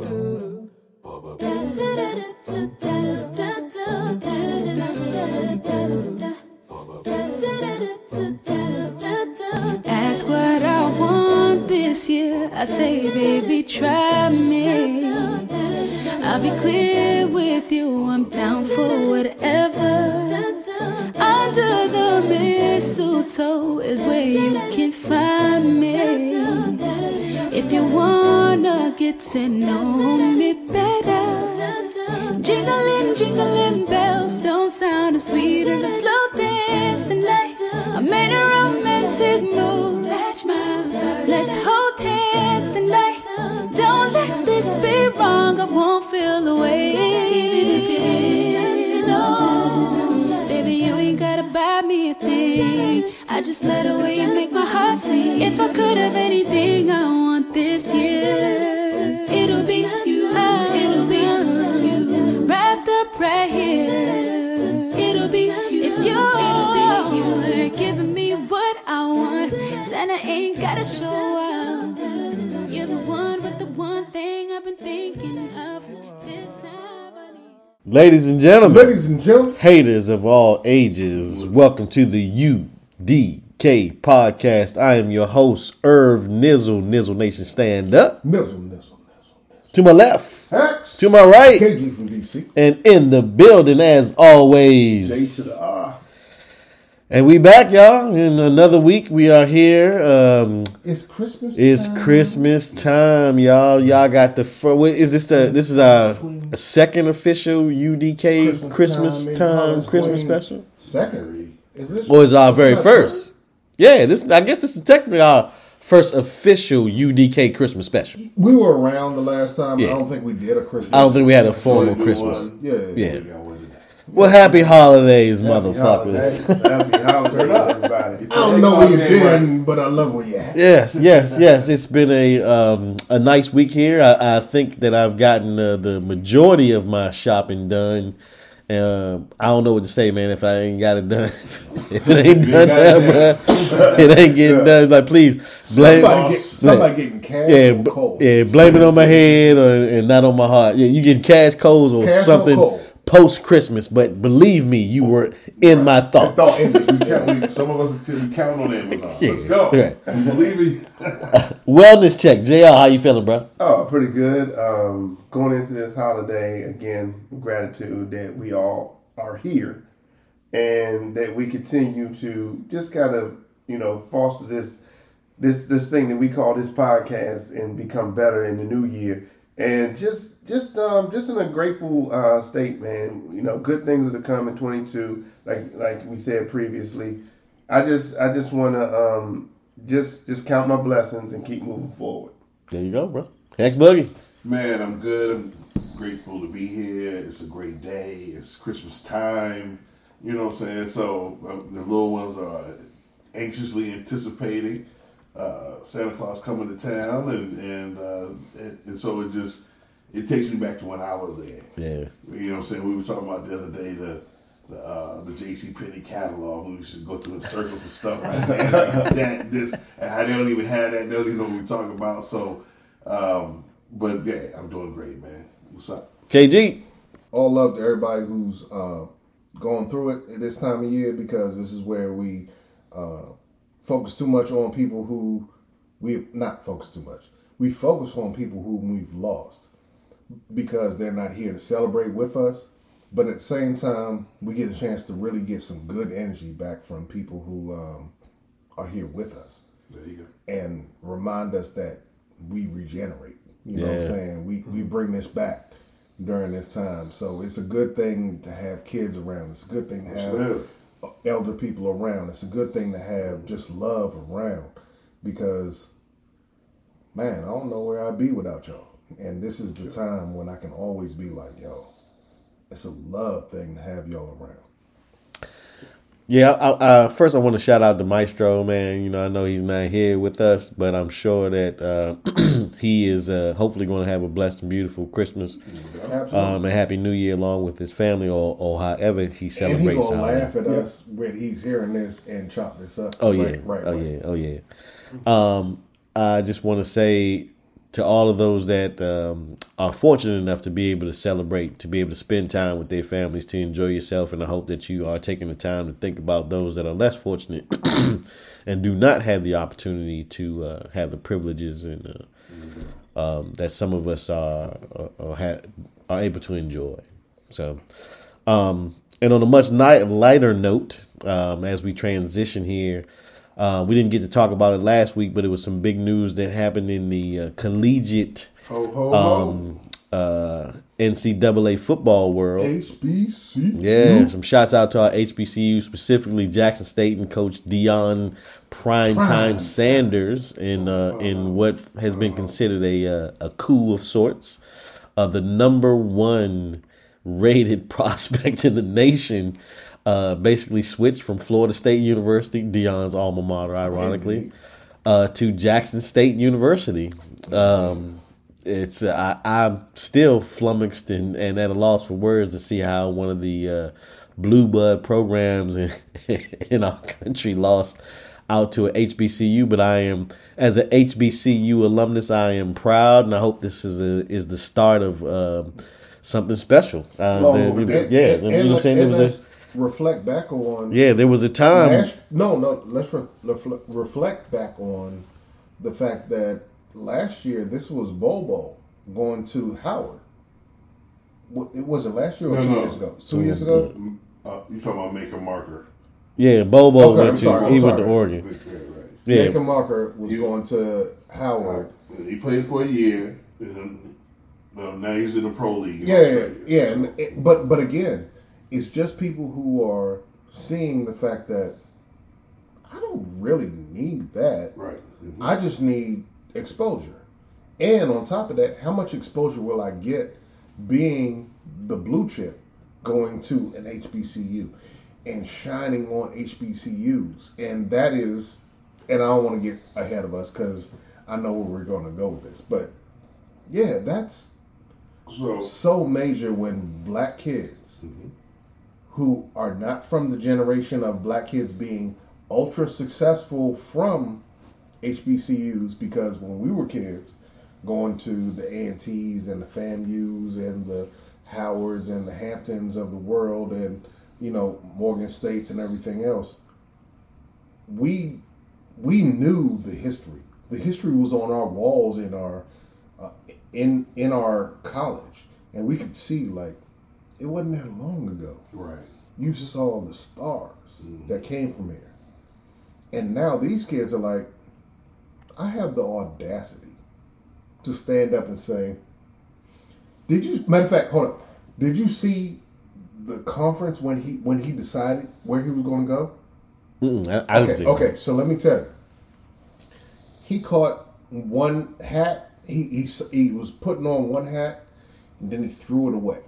Ask what I want this year. I say, baby, try me. I'll be clear with you. I'm down for whatever. Under the mistletoe is where you can find wanna get know me better, jingling, jingling bells don't sound as sweet as a slow dance tonight. I'm in a romantic mood. Let's hold hands tonight. Don't let this be wrong. I won't feel the way. No. Baby, you ain't gotta buy me a thing. I just let the ain't gotta show up. You're the one with the one thing I've been thinking of this time. I need- Ladies and gentlemen, Ladies and gentlemen, haters of all ages, welcome to the UDK podcast. I am your host, Irv Nizzle, Nizzle Nation Stand Up. Nizzle, Nizzle, Nizzle. To my left, Hex. to my right, KG from DC. and in the building as always. J to the R. And we back, y'all. In another week, we are here. Um, It's Christmas. it's time. Christmas time, y'all. Y'all got the fir- what is this? The this is our second official UDK Christmas, maybe time, Hollis Christmas special. Second. Is this? Or is our very first? Yeah, this I guess this is technically our first official UDK Christmas special. We were around the last time. Yeah. I don't think we did a Christmas. I don't think we had a formal Christmas. Yeah. Yeah. Well, happy holidays, motherfuckers. Happy holidays, everybody. I don't know where you've been, but I love where you're at. Yes, yes, yes. It's been a um, a nice week here. I, I think that I've gotten uh, the majority of my shopping done. Uh, I don't know what to say, man. If I ain't got it done, if it ain't done, bruh, it ain't getting done. Like, please blame. Somebody, get, somebody getting cash Yeah, or b- cold. yeah, blame it on my head or and not on my heart. Yeah, you get cash codes or Cash or something cold. Post Christmas, but believe me, you were in my thoughts. Thought some of us can count on Amazon. Let's go. Right. Believe me. Wellness check, Jr. How you feeling, bro? Oh, pretty good. Um, going into this holiday again, gratitude that we all are here, and that we continue to just kind of you know foster this this this thing that we call this podcast and become better in the new year. And just just um just in a grateful uh, state, man. You know, good things are to come in Twenty two, like like we said previously. I just I just want to um just just count my blessings and keep moving forward. There you go, bro. X Boogie. Man, I'm good. I'm grateful to be here. It's a great day. It's Christmas time. You know what I'm saying? So uh, the little ones are anxiously anticipating uh, Santa Claus coming to town, and and, uh, and and so it just it takes me back to when I was there. Yeah. You know what I'm saying? We were talking about the other day the the, uh, the J.C. Penney catalog. We used to go through in circles and stuff like that. that this and how they don't even have that. They don't even know what we're talking about. So, um, but yeah, I'm doing great, man. What's up? KG. all love to everybody who's uh, going through it at this time of year because this is where we uh, focus too much on people who we not focus too much. We focus on people whom we've lost because they're not here to celebrate with us. But at the same time, we get a chance to really get some good energy back from people who um, are here with us There you go. and remind us that we regenerate. You know what I'm saying? We we bring this back during this time. So it's a good thing to have kids around. It's a good thing to have Absolutely. Elder people around. It's a good thing to have just love around because man, I don't know where I'd be without y'all. And this is the time when I can always be like, yo, it's a love thing to have y'all around. Yeah, I, uh, first I want to shout out to Maestro, man. You know, I know he's not here with us, but I'm sure that uh, he is uh, hopefully going to have a blessed and beautiful Christmas um, and Happy New Year along with his family or, or however he celebrates. and he celebrates. gonna laugh at us when he's hearing this and chop this up. Oh yeah, Right, right, oh right. yeah, oh yeah. Um, I just want to say to all of those that um, are fortunate enough to be able to celebrate, to be able to spend time with their families, to enjoy yourself, and I hope that you are taking the time to think about those that are less fortunate and do not have the opportunity to uh, have the privileges and uh, um, that some of us are are, are, are able to enjoy. So, um, and on a much lighter note, um, as we transition here uh, we didn't get to talk about it last week, but it was some big news that happened in the uh, collegiate Ho, ho, um, uh, NCAA football world. HBCU. Yeah, some shots out to our HBCU, specifically Jackson State and Coach Deion Primetime Prime. Sanders in uh, in what has been considered a uh, a coup of sorts. Uh, the number one rated prospect in the nation uh, basically switched from Florida State University, Deion's alma mater, ironically, uh, to Jackson State University. Um, it's I, I'm still flummoxed and, and at a loss for words to see how one of the uh, blue blood programs in, in our country lost out to a HBCU. But I am, as an HBCU alumnus, I am proud, and I hope this is a, is the start of uh, something special. Uh, and- yeah, and- you know what I'm saying. There was a, reflect back on yeah, there was a time. last, no, no. Let's re- refle- reflect back on the fact that last year this was Bol Bol going to Howard. What, it was it last year or No, two no. years ago? Two years ago. Uh, you talking about Makur Maker? Yeah, Bol Bol Okay, went I'm to sorry, I'm he went to. Oregon. Right, right. Yeah, Makur Maker was going to Howard. He played for a year, well, now he's in the pro league. Yeah, yeah, Australia. yeah. But but again, it's just people who are seeing the fact that I don't really need that. Right. Mhm. I just need exposure. And on top of that, how much exposure will I get being the blue chip going to an HBCU and shining on HBCUs? And that is, and I don't want to get ahead of us because I know where we're going to go with this. But yeah, that's So so major when black kids who are not from the generation of black kids being ultra successful from HBCUs because when we were kids going to the A&Ts and the FAMUs and the Howards and the Hamptons of the world and you know Morgan States and everything else we we knew the history. The history was on our walls in our uh, in in our college. And we could see like it wasn't that long ago right. you saw the stars mm-hmm. that came from here. And now these kids are like, I have the audacity to stand up and say, Did you matter of fact, hold up. Did you see the conference when he when he decided where he was gonna go? Mm-mm, I, I didn't Okay, see. okay, so let me tell you. He caught one hat, he, he he was putting on one hat and then he threw it away.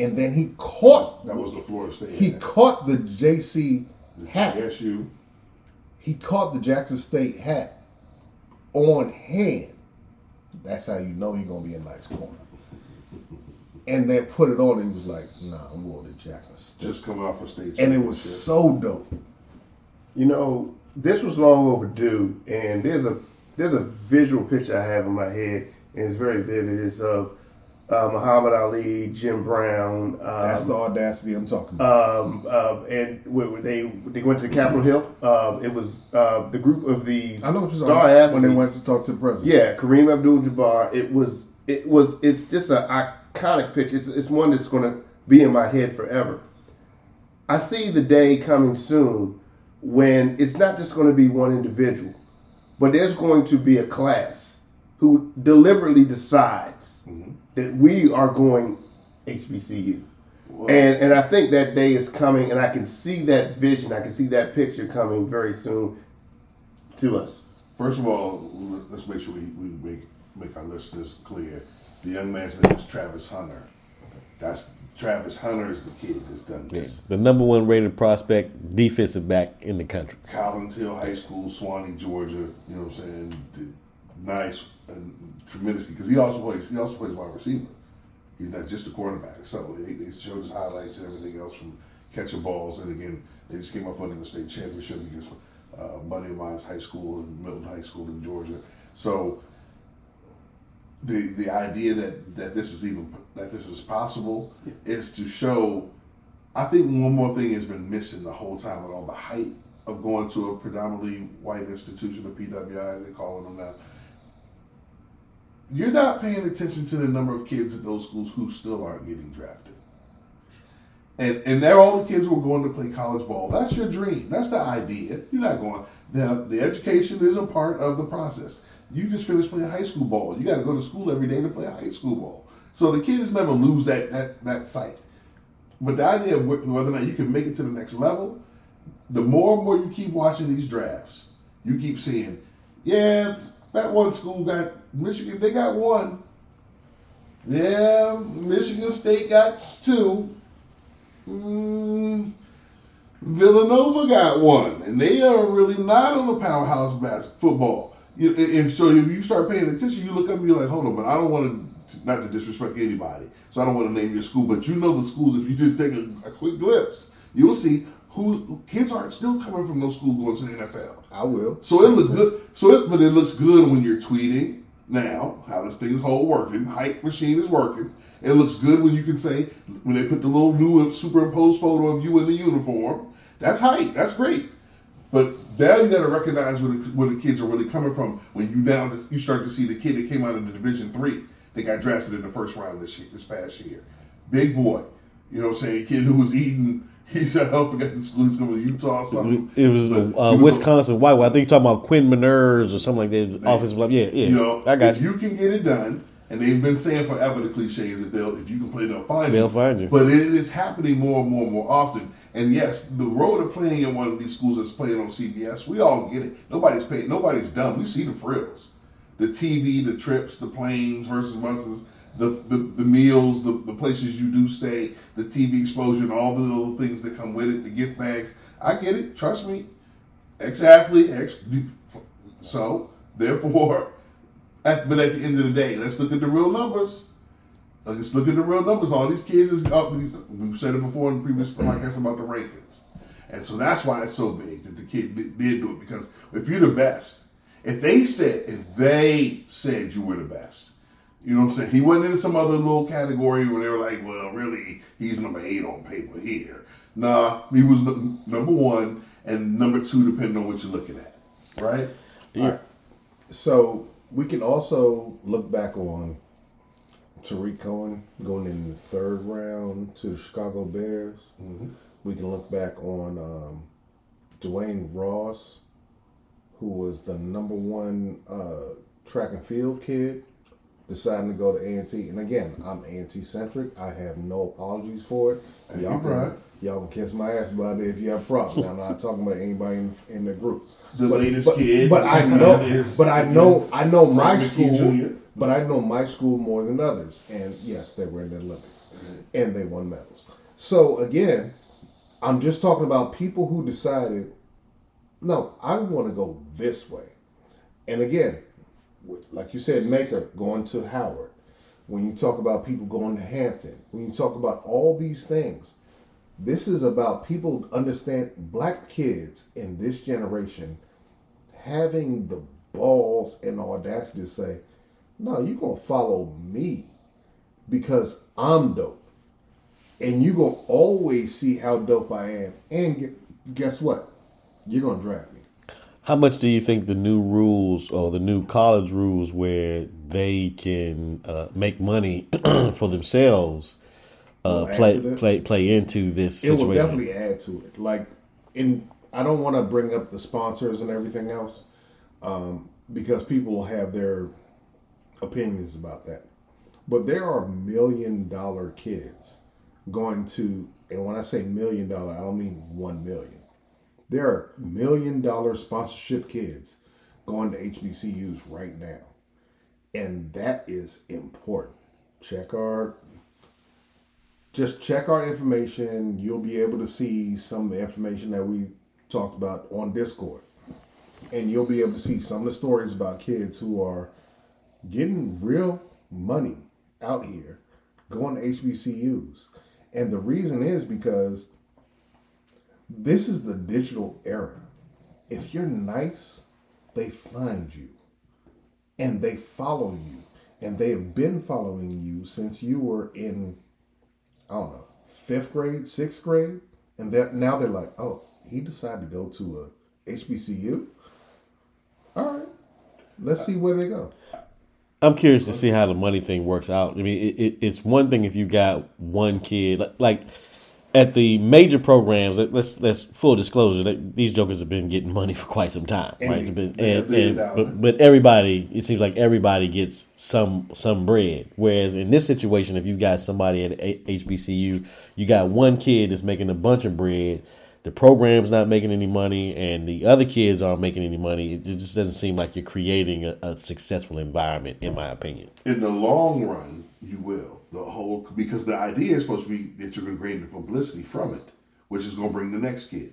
And then he caught That was the Florida State. he caught the JC hat. SU. He caught the Jackson State hat on hand. That's how you know he's gonna be a nice corner. And then put it on. And he was like, "Nah, I'm going to Jackson State," Just coming off a state and it was so dope. You know, this was long overdue, and there's a there's a visual picture I have in my head, and it's very vivid. It's of uh, Muhammad Ali, Jim Brown. Um, That's the audacity I'm talking about. um, uh, and where they they went to Capitol Hill. Uh, it was uh, the group of these I know what you're star talking about when they went to talk to the president. Yeah, Kareem Abdul-Jabbar. It was. It was. It's just an iconic picture. It's, it's one that's going to be in my head forever. I see the day coming soon when it's not just going to be one individual, but there's going to be a class who deliberately decides that we are going HBCU. And and I think that day is coming, and I can see that vision. I can see that picture coming very soon to us. First of all, let's make sure we, we make make our listeners clear. The young man's name is Travis Hunter. That's Travis Hunter is the kid that's done this. The number one rated prospect defensive back in the country. Collins Hill High School, Suwanee, Georgia. You know what I'm saying? Did nice and tremendous because he also plays. He also plays wide receiver. He's not just a cornerback. So it, shows his highlights and everything else from catching balls. And again, they just came up winning the state championship against uh, buddy of mine's high school in Milton High School in Georgia. So the the idea that that this is even that this is possible is to show. I think one more thing has been missing the whole time with all the hype of going to a predominantly white institution, the PWI as they're calling them now. You're not paying attention to the number of kids at those schools who still aren't getting drafted. And and they're all the kids who are going to play college ball. That's your dream. That's the idea. You're not going. Now the education is a part of the process. You just finished playing high school ball. You got to go to school every day to play high school ball. So the kids never lose that that that sight. But the idea of whether or not you can make it to the next level, the more and more you keep watching these drafts, you keep seeing, yeah, that one school got Michigan. They got one. Yeah, Michigan State got two. Mm, Villanova got one, and they are really not on the powerhouse bas- football. If so, if you start paying attention, you look up and you're like, hold on, but I don't want to not to disrespect anybody, so I don't want to name your school, but you know the schools. If you just take a, a quick glimpse, you'll see who kids are still coming from those schools going to the NFL. I will. So it look good. So it, but it looks good when you're tweeting now how this thing is whole working. Hype machine is working. It looks good when you can say when they put the little new superimposed photo of you in the uniform. That's hype. That's great. But now you got to recognize where the, where the kids are really coming from. When you now you start to see the kid that came out of the Division Three that got drafted in the first round this year, this past year, big boy. You know what I'm saying? Kid who was eating. He said, "I forget the school. He's going to Utah or something." It was uh, was a- Wisconsin White. I think you're talking about Quinn Meinerz or something like that. Offensive line. Yeah, yeah. You know, I got if you. you can get it done, and they've been saying forever the cliches that they'll if you can play, they'll find They'll you. find you. But it is happening more and more and more often. And yes, the road of playing in one of these schools that's playing on CBS, we all get it. Nobody's paid. Nobody's dumb. We see the frills, the TV, the trips, the planes versus buses. The, the, the meals, the, the places you do stay, the TV exposure, and all the little things that come with it, the gift bags. I get it. Trust me. Ex athlete, ex. So, therefore, at, but at the end of the day, let's look at the real numbers. Let's look at the real numbers. All these kids is up. These, we've said it before in the previous podcast about the rankings, and so that's why it's so big that the kid did, did do it. Because if you're the best, if they said if they said you were the best, you know what I'm saying? He went into some other little category where they were like, well, really, he's number eight on paper here. Nah, he was n- number one and number two, depending on what you're looking at, right? Yeah. So we can also look back on Tarik Cohen going in the third round to the Chicago Bears. We can look back on um, Dwayne Ross, who was the number one uh, track and field kid, deciding to go to A&T. Again, I'm A&T centric. I have no apologies for it. Y'all you, can, Brian. y'all can kiss my ass about it if you have problems. Now, I'm not talking about anybody in, in the group. The latest but, kid. But I know, is- but I know, I know my school, Jr.. but I know my school more than others. And yes, they were in the Olympics, and they won medals. So again, I'm just talking about people who decided, no, I want to go this way. And again, with- like you said, Maker going to Howard. When you talk about people going to Hampton, when you talk about all these things, this is about people understand black kids in this generation having the balls and audacity to say, no, you're going to follow me because I'm dope. And you're going to always see how dope I am. And guess what? You're going to draft. How much do you think the new rules or the new college rules where they can uh, make money for themselves uh, play play play into this It will definitely add to it. Like, in I don't want to bring up the sponsors and everything else um, because people will have their opinions about that. But there are million dollar kids going to, and when I say million dollar, I don't mean one million. There are million dollar sponsorship kids going to HBCUs right now. And that is important. Check our just check our information. You'll be able to see some of the information that we talked about on Discord. And you'll be able to see some of the stories about kids who are getting real money out here going to HBCUs. And the reason is because this is the digital era. If you're nice, they find you and they follow you and they have been following you since you were in, I don't know, fifth grade, sixth grade, and that now they're like, oh, he decided to go to a HBCU. All right, let's see where they go. I'm curious to see how the money thing works out. I mean, it, it, it's one thing if you got one kid, like, like at the major programs. let- Let's let's full disclosure. That these jokers have been getting money for quite some time, right? It's been, and, and, but but everybody, it seems like everybody gets some some bread. Whereas in this situation, if you got somebody at HBCU, you got one kid that's making a bunch of bread. The program's not making any money, and the other kids aren't making any money. It just doesn't seem like you're creating a, a successful environment, in my opinion. in the long run, you will. The whole because the idea is supposed to be that you're going to gain the publicity from it, which is going to bring the next kid,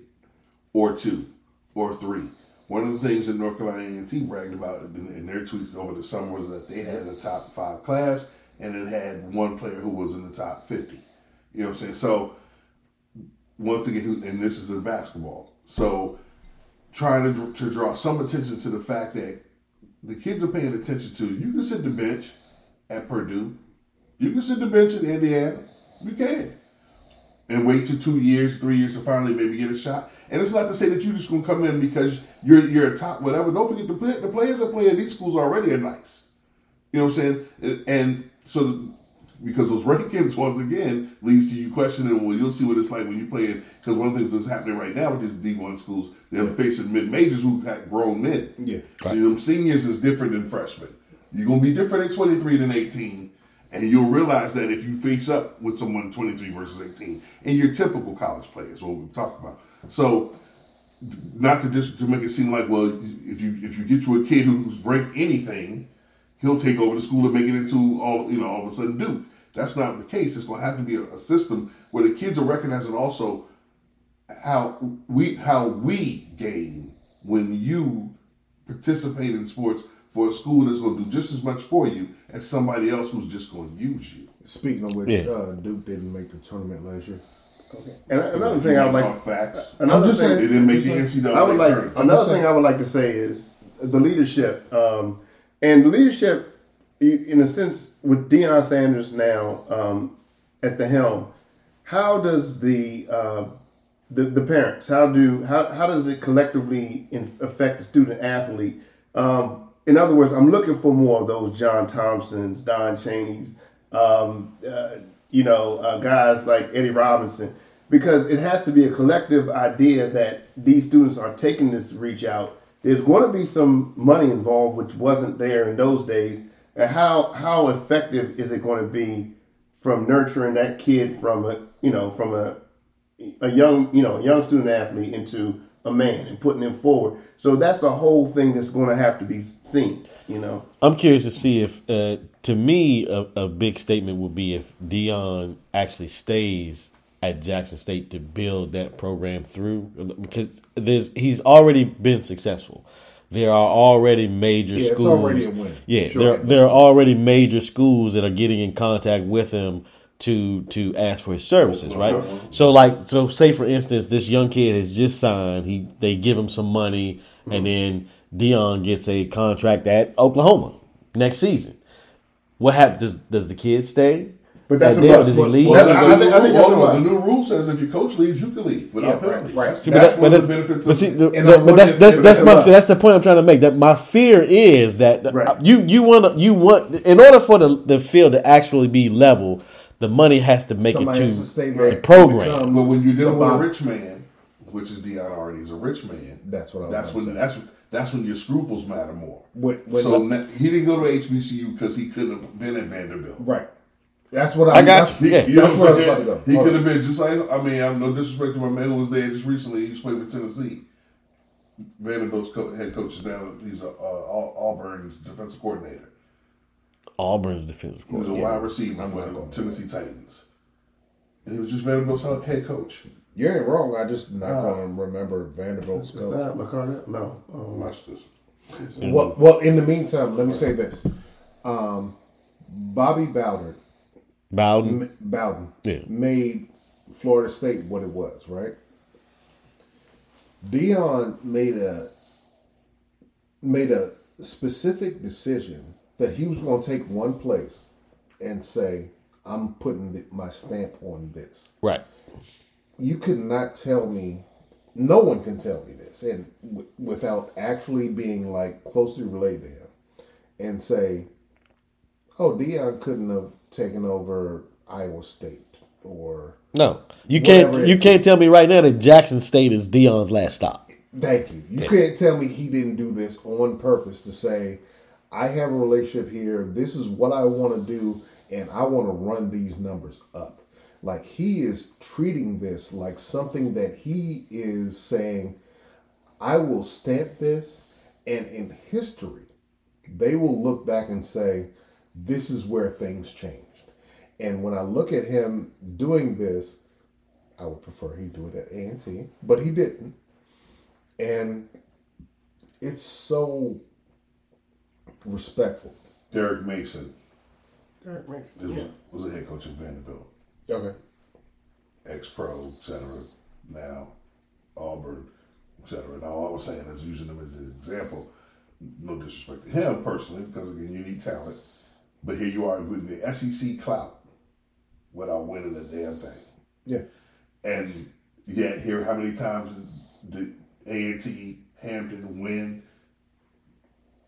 or two, or three. One of the things that North Carolina A&T bragged about in, their tweets over the summer was that they had a top five class and it had one player who was in the top fifty. You know what I'm saying? So once again, and this is in basketball, so trying to, to draw some attention to the fact that the kids are paying attention to. You can sit the bench at Purdue. You can sit the bench at Indiana. You can. And wait till two years, three years to finally maybe get a shot. And it's not to say that you're just gonna come in because you're you're a top whatever. Don't forget the play, the players that play in these schools already are nice. You know what I'm saying? And, so because those rankings once again leads to you questioning. Well, you'll see what it's like when you play in. Because one of the things that's happening right now with these D1 schools, they're facing mid majors who got grown men. Yeah. So them seniors is different than freshmen. You're gonna be different at 23 than 18, and you'll realize that if you face up with someone 23 versus 18, and your typical college players, what we talk about. So, not to just to make it seem like well, if you if you get to a kid who's ranked anything, he'll take over the school and make it into all you know all of a sudden Duke. That's not the case. It's going to have to be a, a system where the kids are recognizing also how we how we gain when you participate in sports for a school that's going to do just as much for you as somebody else who's just going to use you. Speaking of which, Yeah. uh, Duke didn't make the tournament last year. Okay. And another If thing I would like talk facts. Another I'm just thing, saying- They didn't make the NCAA I would like tournament. another thing saying. I would like to say is the leadership, um, and the leadership, in a sense, with Deion Sanders now um, at the helm. How does the uh, the, the parents how do how, how does it collectively in, affect the student athlete? Um, in other words, I'm looking for more of those John Thompsons, Don Chaneys, um, uh, you know, uh, guys like Eddie Robinson, because it has to be a collective idea that these students are taking this reach out. There's going to be some money involved, which wasn't there in those days. And how how effective is it going to be from nurturing that kid from a you know from a a young you know young student athlete into a man and putting him forward. So that's a whole thing that's going to have to be seen. You know. I'm curious to see if, uh, to me, a, a big statement would be if Deion actually stays at Jackson State to build that program through, because there's he's already been successful. There are already major Yeah, schools. already. Yeah, Sure. there there are already major schools that are getting in contact with him to to ask for his services, right? So like so say for instance this young kid has just signed, he they give him some money and then Deion gets a contract at Oklahoma next season. What happens does does the kid stay? But that's And a then does he Well, leave? well, Well, I the, think- new I think rule- that's a hold the new rule says if your coach leaves, you can leave without Yeah, penalty. right. That's, See, but that's that- one but of the benefits but of see, the- the- but that's that's that's my that's the point I'm trying to make. That my fear is that Right. you you want you want in order for the the field to actually be level, the money has to make Somebody it to to stay there the program. become- But when you're dealing with a rich man, which is Deion already is a rich man, That's what I was that's gonna when say. that's that's when your scruples matter more. When- when so the- na- he didn't go to HBCU because he couldn't have been at Vanderbilt. Right. That's what I, I got that's- you. Yeah. You know That's what where I I'm was about to go. He could have been just like I mean, I'm no disrespect to my man who was there just recently. He played for Tennessee. Vanderbilt's co- head coach is now he's a, uh, Au- Auburn's defensive coordinator. Auburn's defensive He was a wide receiver I'm for not the gonna- Tennessee Titans. And he was just Vanderbilt's head coach. You ain't wrong. I just not Ah. going to remember Vanderbilt's Is coach. that McCartney? No. Um, Watch this. Well, well, in the meantime, let me say this: um, Bobby Ballard, Bowden. M- Bowden, Yeah. made Florida State what it was. Right? Deion made a made a specific decision that he was going to take one place and say, "I'm putting my stamp on this." Right. You could not tell me. No one can tell me this, and w- without actually being like closely related to him, and say, "Oh, Deion couldn't have taken over Iowa State," or No, you can't. You can't tell me right now that Jackson State is Deion's last stop. Thank you. You can't tell me he didn't do this on purpose to say, I have a relationship here. This is what I want to do, and I want to run these numbers up. Like he is treating this like something that he is saying, I will stamp this, and in history, they will look back and say, this is where things changed. And when I look at him doing this, I would prefer he do it at A&T, but he didn't and it's so respectful. Derek Mason Derek Mason. is, Yeah. was a head coach at Vanderbilt, Okay. ex pro, etc. Now Auburn, etc. Now all I was saying is using him as an example. No disrespect to him personally, because again, you need talent. But here you are with the SEC clout without winning a damn thing. Yeah. And yet, here, how many times did A and T Hampton win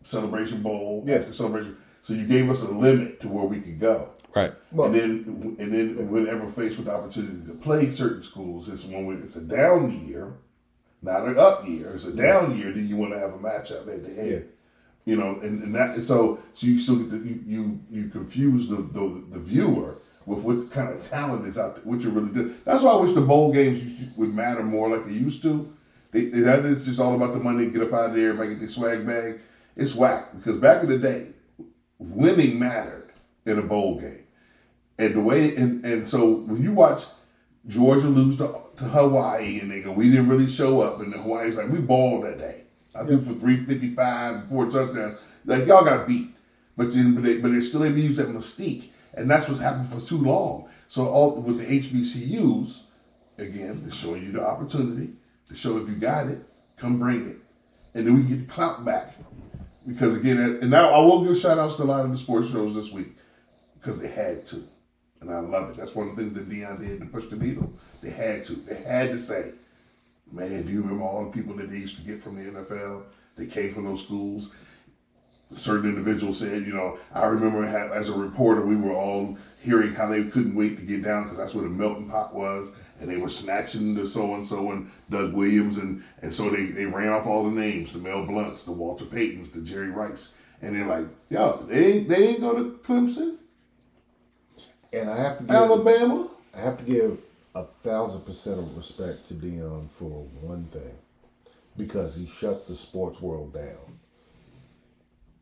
Celebration Bowl Yeah. after Celebration? So you gave us a limit to where we could go. Right. Well, and then, and then, whenever faced with the opportunity to play certain schools, it's when we- it's a down year, not an up year. It's a down year. Then you want to have a matchup at the end. You know, and, and that so so you still get the, you you you confuse the, the the viewer with what kind of talent is out there, what you're really doing. That's why I wish the bowl games would matter more like they used to. They, they, that is just all about the money. Get up out of there, everybody get their swag bag. It's whack because back in the day, winning mattered in a bowl game, and the way and, and so when you watch Georgia lose to, to Hawaii and they go, we didn't really show up, and the Hawaii's like, we balled that day. I threw for three fifty five, four touchdowns. Like y'all got beat, but then but they but they're still able to use that mystique, and that's what's happened for too long. So all with the HBCUs, again, they're showing you the opportunity to show if you got it, come bring it, and then we can get the clout back. Because again, and now I will give shout outs to a lot of the sports shows this week because they had to. And I love it. That's one of the things that Deion did to push the needle. They had to. They had to say, man, do you remember all the people that they used to get from the NFL? They came from those schools. Certain individuals said, you know, I remember as a reporter, we were all hearing how they couldn't wait to get down because that's where the melting pot was. And they were snatching the so and so and Doug Williams. And, and so they, they ran off all the names the Mel Blunts, the Walter Paytons, the Jerry Rice. And they're like, yo, they ain't, they ain't go to Clemson, and I have to give, Alabama. I have to give a thousand percent of respect to Deion for one thing, because he shut the sports world down.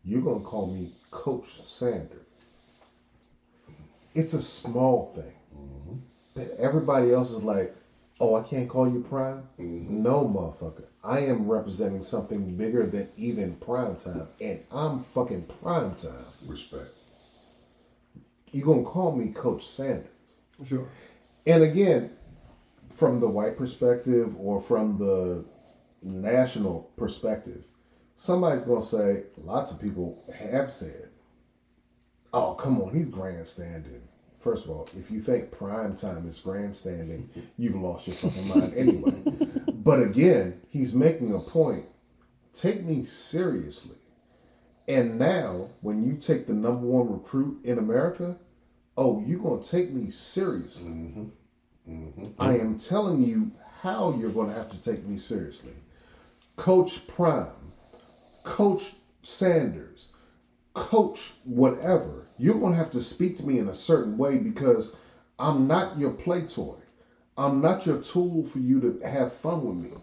You're gonna call me Coach Sanders. It's a small thing everybody else is like, "Oh, I can't call you prime." Mm-hmm. No, motherfucker. I am representing something bigger than even prime time, and I'm fucking prime time. Respect. You're gonna call me Coach Sanders. Sure. And again, from the white perspective or from the national perspective, somebody's going to say, lots of people have said, oh, come on, he's grandstanding. First of all, if you think prime time is grandstanding, you've lost your fucking mind anyway. But again, he's making a point. Take me seriously. And now, when you take the number one recruit in America, oh, you're going to take me seriously. Mm-hmm. Mm-hmm. I am telling you how you're going to have to take me seriously. Coach Prime, Coach Sanders, Coach whatever, you're going to have to speak to me in a certain way because I'm not your play toy. I'm not your tool for you to have fun with me.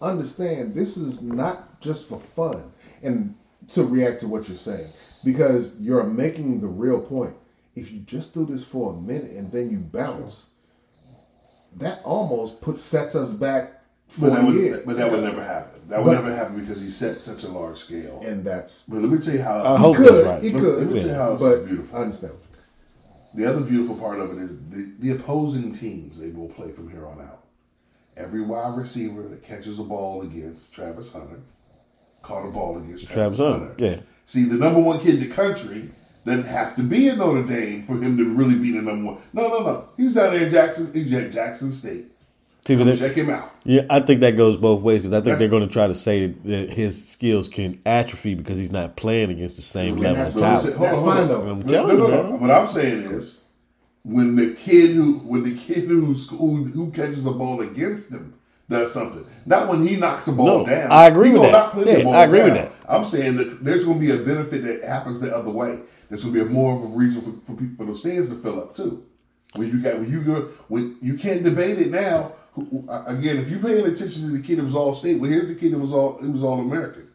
Understand, this is not just for fun. And to react to what you're saying, because you're making the real point. If you just do this for a minute and then you bounce, that almost puts sets us back But that, would, year. but that would never happen. That would But- never happen because he set such a large scale. and that's But let me tell you how. I he hope could, that's right. he Let could, me tell you how it's but beautiful. I understand. The other beautiful part of it is the, the opposing teams they will play from here on out. Every wide receiver that catches a ball against Travis Hunter caught a ball against Travis, Travis Hunter, Hunter. yeah. See, the number one kid in the country doesn't have to be in Notre Dame for him to really be the number one. No, no, no. He's down there in Jackson. He's at Jackson State. See, Come that- check him out. Yeah, I think that goes both ways because I think they're going to try to say that his skills can atrophy because he's not playing against the same level that's of what I'm talent. saying. That's fine, though. I'm No, telling no, you, no, man. What I'm saying is, when the kid who when the kid who's who, who catches a ball against him does something, not when he knocks a ball No, down. I agree He with gonna that. knock plenty of Yeah, balls I agree with that. I'm saying that there's going to be a benefit that happens the other way. There's going to be a more of a reason for, for people for those stands to fill up too. When you got when you go when you can't debate it now. Again, if you're paying attention to the kid that was all state, well, here's the kid that was all it was all American.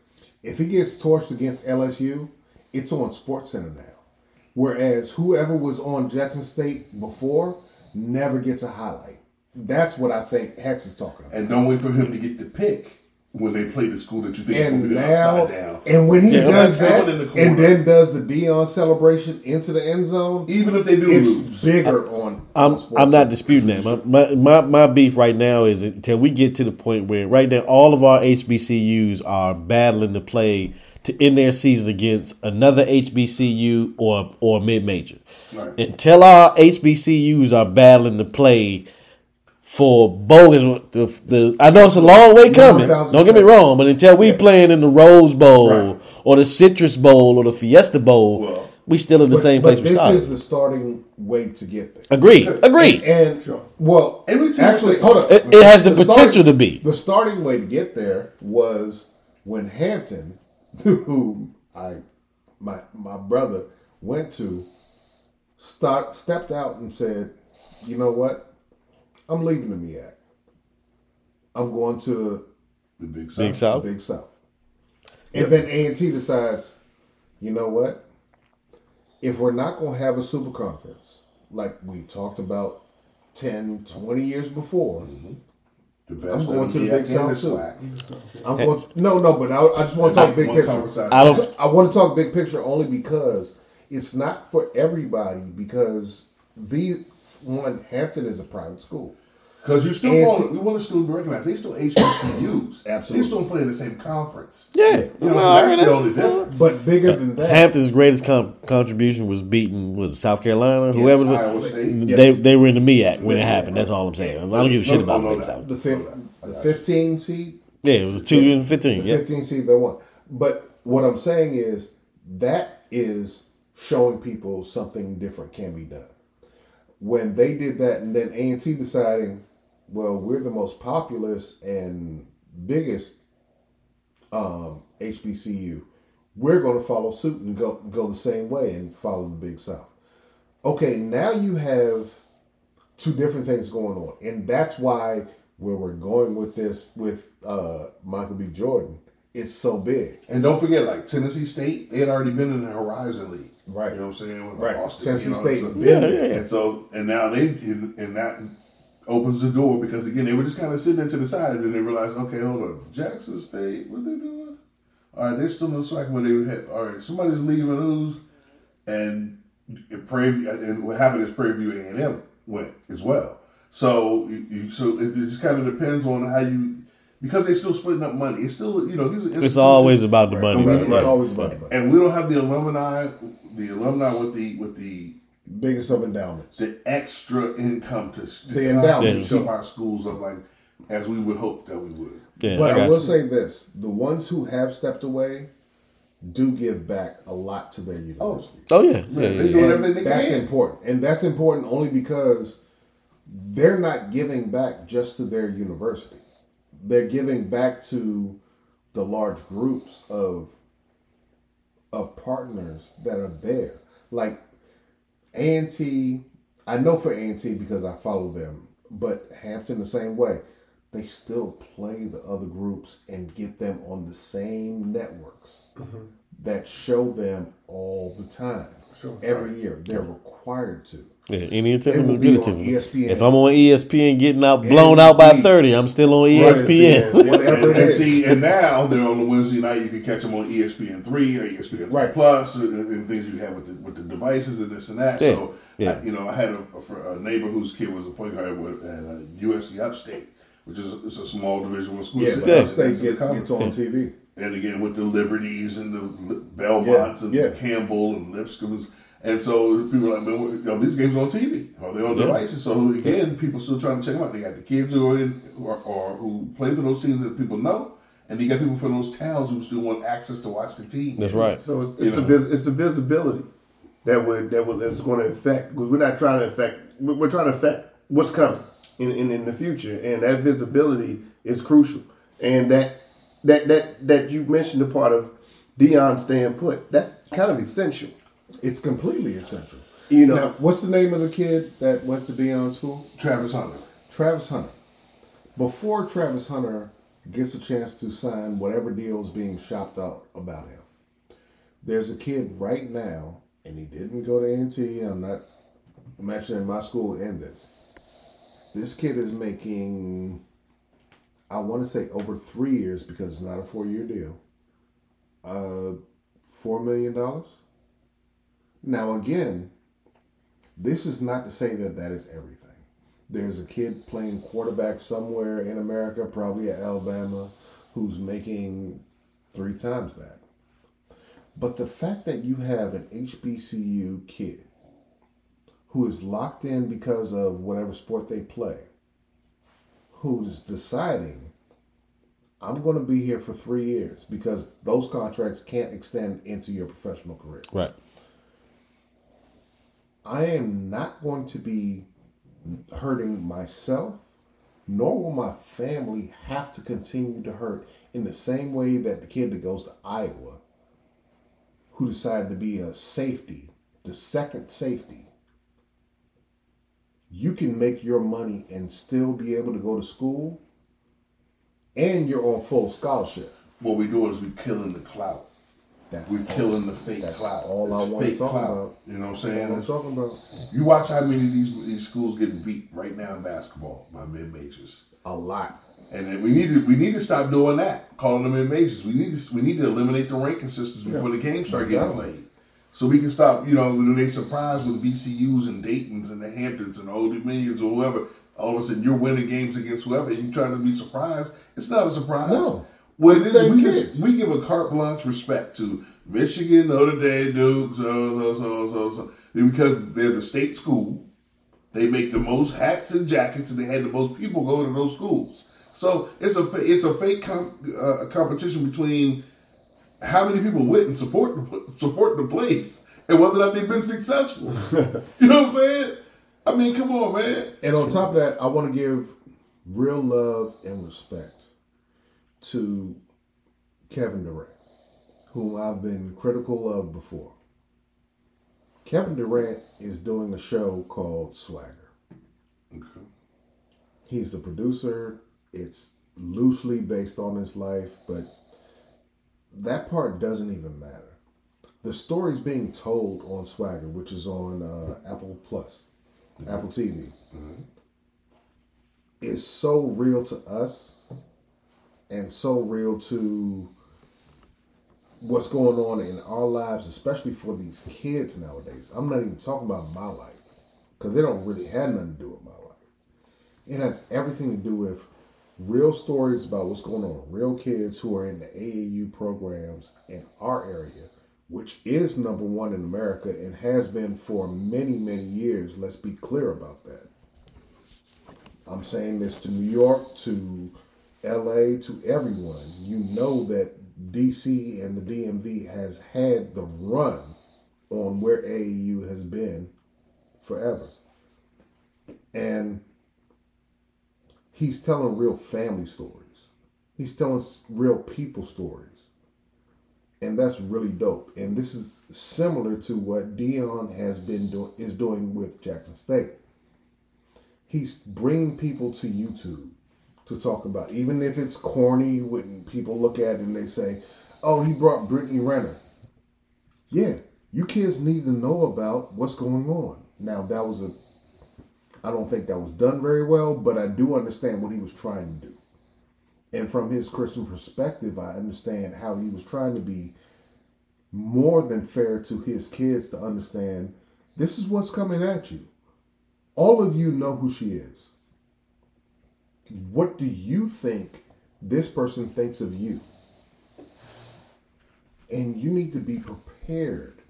If he gets torched against LSU, it's on Sports Center now. Whereas whoever was on Jackson State before never gets a highlight. That's what I think Hex is talking about. And don't wait for him to get the pick when they play the school that you think is going to be the now, upside down. and when he Yeah, does that, the and then does the Deion celebration into the end zone, Even if they do it's lose, bigger on. I'm on I'm not disputing that. My, my my my beef right now is until we get to the point where right now all of our HBCUs are battling to play to end their season against another HBCU or or mid major. Right. Until our HBCUs are battling to play for bowling, the, the I know it's a long way coming. Don't get me wrong, but until we Yeah. playing in the Rose Bowl Right. or the Citrus Bowl or the Fiesta Bowl, Well, we still in the But, same but place we this started. is the starting way to get there. Agreed. Agreed. And well, Every team- actually, hold on. It- it has the starting- potential to be. The starting way to get there was when Hampton, who I my my brother went to, start stepped out and said, "You know what? I'm leaving the MEAC. I'm going to the Big South. Big South. Big South." And then A and T decides, you know what? If we're not going to have a super conference like we talked about 10, 20 years before, mm-hmm. The best I'm going to the Big South too. I'm going to, no, no, but I, I just want to talk big picture. conference. I don't. I want to talk big picture only because it's not for everybody because the one Hampton is a private school. Because you still And fall, to- we want to still be recognized. They still HBCUs. Absolutely. They still play in the same conference. Yeah, You know, No, so I that's mean, the only difference. But bigger than that, Hampton's greatest com- contribution was beating was South Carolina, whoever. was- Iowa State. Yes. They they were in the MEAC when it happened. That's all I'm saying. I don't give a shit No, about no, Big no, South. the, fif- the 15 seed, Yeah, it was two and fifteen. the Yeah, 15 seed they won. But what I'm saying is that is showing people something different can be done. When they did that, and then A and T deciding, well, we're the most populous and biggest um, HBCU, we're going to follow suit and go go the same way and follow the Big South. Okay, now you have two different things going on, and that's why where we're going with this with uh, Michael B. Jordan is so big. And don't forget, like Tennessee State, they had already been in the Horizon League. Right. You know what I'm saying? With Right. Austin, Tennessee you know, State so- been Yeah, there. yeah. And so, and now they've, and, and that opens the door because again, they were just kind of sitting there to the side and then they realized, okay, hold on, Jackson State, what they doing? All right, they're still in the swag where they had, all right, somebody's leaving who's, and it Prairie, and what happened is Prairie View A&M went as well. So, you, you, so it just kind of depends on how you, because they're still splitting up money. It's still, you know, these are it's always about the money. Right. It's always about the money. and we don't have the alumni, the alumni with the with the biggest of endowments. the extra income to, to The constantly endowment. keep our schools up like as we would hope that we would. Yeah, But I, got will you. say this: the ones who have stepped away do give back a lot to their oh. university. Oh yeah, yeah, Man, yeah, they yeah. doing everything they that's can. important, and that's important only because they're not giving back just to their university. They're giving back to the large groups of of partners that are there. Like A and T, I know for A and T because I follow them, but Hampton the same way. They still play the other groups and get them on the same networks mm-hmm. that show them all the time. Every year. They're required to. Yeah, any They attention will is be good on attention. ESPN. If I'm on ESPN getting out blown out by thirty, I'm still on Right, ESPN. Whatever and see, and now they're on the Wednesday night. You can catch them on ESPN three or ESPN Right. Plus and, and things you have with the, with the devices and this and that. Yeah, So, yeah. I, you know, I had a, a, a neighbor whose kid was a point guard with, at uh, USC Upstate, which is it's a small Division one school. Yeah, It's but in- Upstate it's in the get, conference. gets on TV. and again with the Liberties and the Belmonts Yeah, and yeah. the Campbell and Lipscombs. And so people are like, man, you know, these games are on TV or they're on Yeah. devices. So again, people still trying to check them out. They got the kids who are in or, or who play for those teams that people know, and you got people from those towns who still want access to watch the team. That's right. So it's, it's the vis- it's the visibility that would that would that's going to affect. We're not trying to affect. We're we're trying to affect what's coming in, in in the future, and that visibility is crucial. And that that that that you mentioned the part of Deion staying put. That's kind of essential. It's completely essential. You know, Now, what's the name of the kid that went to Deion School? Travis Hunter. Travis Hunter. Before Travis Hunter gets a chance to sign whatever deal is being shopped out about him, there's a kid right now, and he didn't go to NT. I'm not mentioning my school in this. This kid is making, I want to say over three years because it's not a four year deal, uh, $4 million. Now, again, this is not to say that that is everything. There's a kid playing quarterback somewhere in America, probably at Alabama, who's making three times that. But the fact that you have an HBCU kid who is locked in because of whatever sport they play, who's deciding, I'm going to be here for three years because those contracts can't extend into your professional career. Right. I am not going to be hurting myself, nor will my family have to continue to hurt in the same way that the kid that goes to Iowa, who decided to be a safety, the second safety. You can make your money and still be able to go to school, and you're on full scholarship. What we're doing is we're killing the clout. That's We're killing the fake that's clout. all I It's wanna fake talk clout. about. You know what I'm saying? what I'm talking about. You watch how many of these these schools getting beat right now in basketball by mid majors. A lot. And then we need to we need to stop doing that, calling them mid majors. We need to we need to eliminate the ranking systems before the games start getting played. So we can stop, you know, when they surprise with VCUs and Dayton's and the Hamptons and Old Dominions or whoever, all of a sudden you're winning games against whoever and you trying to be surprised. It's not a surprise. No. What it It's is, the same we, just, we give a carte blanche respect to Michigan, Notre Dame, Duke, so, so, so, so, so. Because they're the state school. They make the most hats and jackets, and they had the most people go to those schools. So it's a it's a fake uh, competition between how many people went and support the, support the place and whether or not they've been successful. you know what I'm saying? I mean, come on, man. And on top of that, I want to give real love and respect to Kevin Durant, whom I've been critical of before. Kevin Durant is doing a show called Swagger. Okay. He's the producer. It's loosely based on his life, but that part doesn't even matter. The story's being told on Swagger, which is on uh, Apple Plus, Apple TV is so real to us and so real to what's going on in our lives, especially for these kids nowadays. I'm not even talking about my life because they don't really have nothing to do with my life. It has everything to do with real stories about what's going on. With real kids who are in the AAU programs in our area, which is number one in America and has been for many, many years. Let's be clear about that. I'm saying this to New York, to LA, to everyone. You know that DC and the DMV has had the run on where AAU has been forever. And he's telling real family stories. He's telling real people stories. And that's really dope. And this is similar to what Deion has been doing is doing with Jackson State he's bringing people to YouTube to talk about, even if it's corny when people look at it and they say, "Oh, he brought Brittany Renner." Yeah, you kids need to know about what's going on. Now that was a, I don't think that was done very well, but I do understand what he was trying to do, and from his Christian perspective, I understand how he was trying to be more than fair to his kids to understand this is what's coming at you all of you know who she is. What do you think this person thinks of you? and you need to be prepared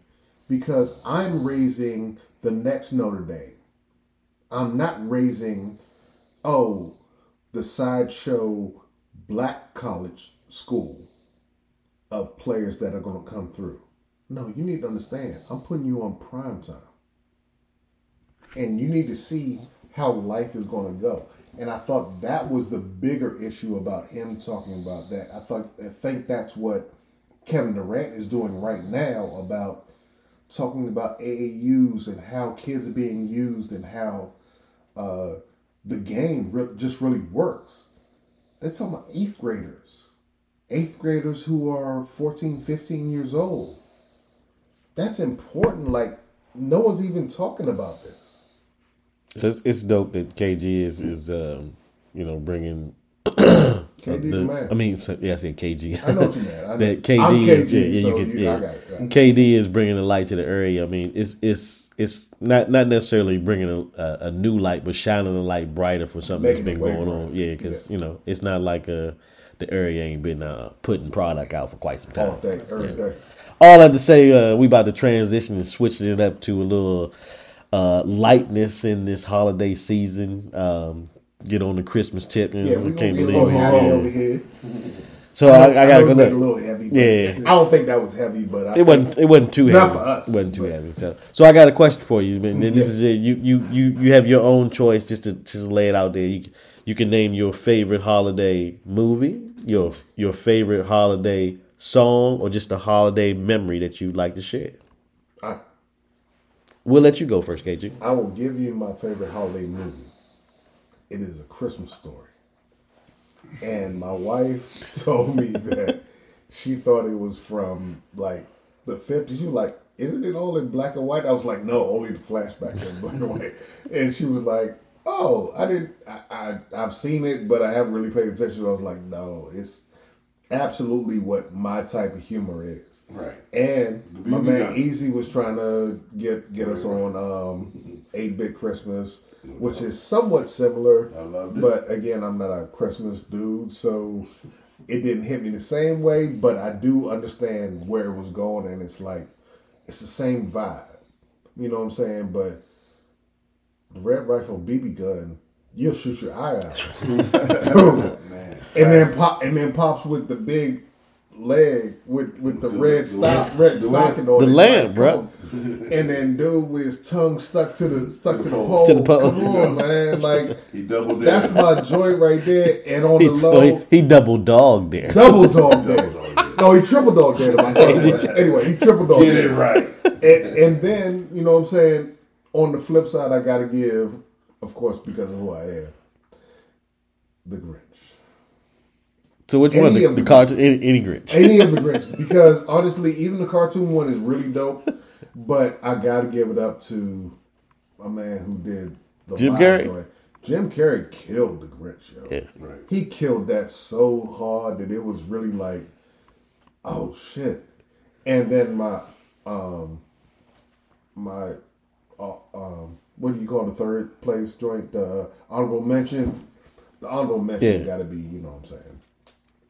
because I'm raising the next Notre Dame. I'm not raising, oh, the sideshow black college school of players that are going to come through. No, you need to understand. I'm putting you on prime time. And you need to see how life is going to go. And I thought that was the bigger issue about him talking about that. I thought I think that's what Kevin Durant is doing right now about talking about AAUs and how kids are being used and how uh, the game re- just really works. They're talking about eighth graders, eighth graders who are 14, 15 years old. That's important. Like, no one's even talking about this. It's, it's dope that KG is is um, you know bringing. KD the, the- man. I mean, yeah, I said KG. I know what you meant. I- that KD I'm is KG, yeah, yeah, so you can you- yeah. I got it, right. KD is bringing the light to the area. I mean, it's it's it's not not necessarily bringing a, a, a new light, but shining the light brighter for something Making that's been going on. Yeah, because Yeah. you know it's not like uh the area ain't been uh, putting product out for quite some time. All day, Yeah. All I have to say, uh, we about to transition and switching it up to a little uh, lightness in this holiday season. Um, get on the Christmas tip. You know, Yeah, we can't gonna be a believe little it. heavy over here. So I, I, gotta know go look. a little heavy. Yeah. I don't think that was heavy, but I It wasn't. It wasn't too Not heavy. for us, It wasn't too but- heavy. So, so I got a question for you. And this Yeah. is it. You, you, you, you have your own choice. Just to just lay it out there. You, you can name your favorite holiday movie, your your favorite holiday song, or just a holiday memory that you'd like to share. We'll let you go first, KG. I will give you my favorite holiday movie. It is a Christmas story. And my wife told me that she thought it was from like the fifties. You like, isn't it all in black and white? I was like, no, only the flashbacks in black and white. And she was like, oh, I didn't. I, I I've seen it, but I haven't really paid attention. I was like, no, it's absolutely what my type of humor is. Right. And my man. Easy was trying to get get us on um, 8-bit Christmas, which is somewhat similar. I loved it. But again, I'm not a Christmas dude, so it didn't hit me the same way. But I do understand where it was going, and it's like it's the same vibe. You know what I'm saying? But the red rifle BB gun, you'll shoot your eye out. And then pop, and then pops with the big leg with with the, The- red the stock, red The stocking lamp. on The it. lamp, Like, bruh. And then dude with his tongue stuck to the stuck to the pole. pole. To the pole. Come on, man! Like He doubled that's my joint right there. And on He, the low, well, he, he double dogged there. dog there. Double dog there. No, he triple dog there. Anyway, he triple dog Get it right. And, and then you know what I'm saying. On the flip side, I got to give, of course, because of who I am, the Grinch. So which Any one? The, of the them. cartoon, any, any Grinch. Any of the Grinches, because honestly, even the cartoon one is really dope. But I got to give it up to a man who did the Jim Carrey? joint. Jim Carrey killed the Grinch, yo. Yeah. Right. He killed that so hard that it was really like, oh shit. And then my, um, my, uh, um, what do you call the third place joint? The honorable mention. The honorable mention Yeah. got to be, you know what I'm saying,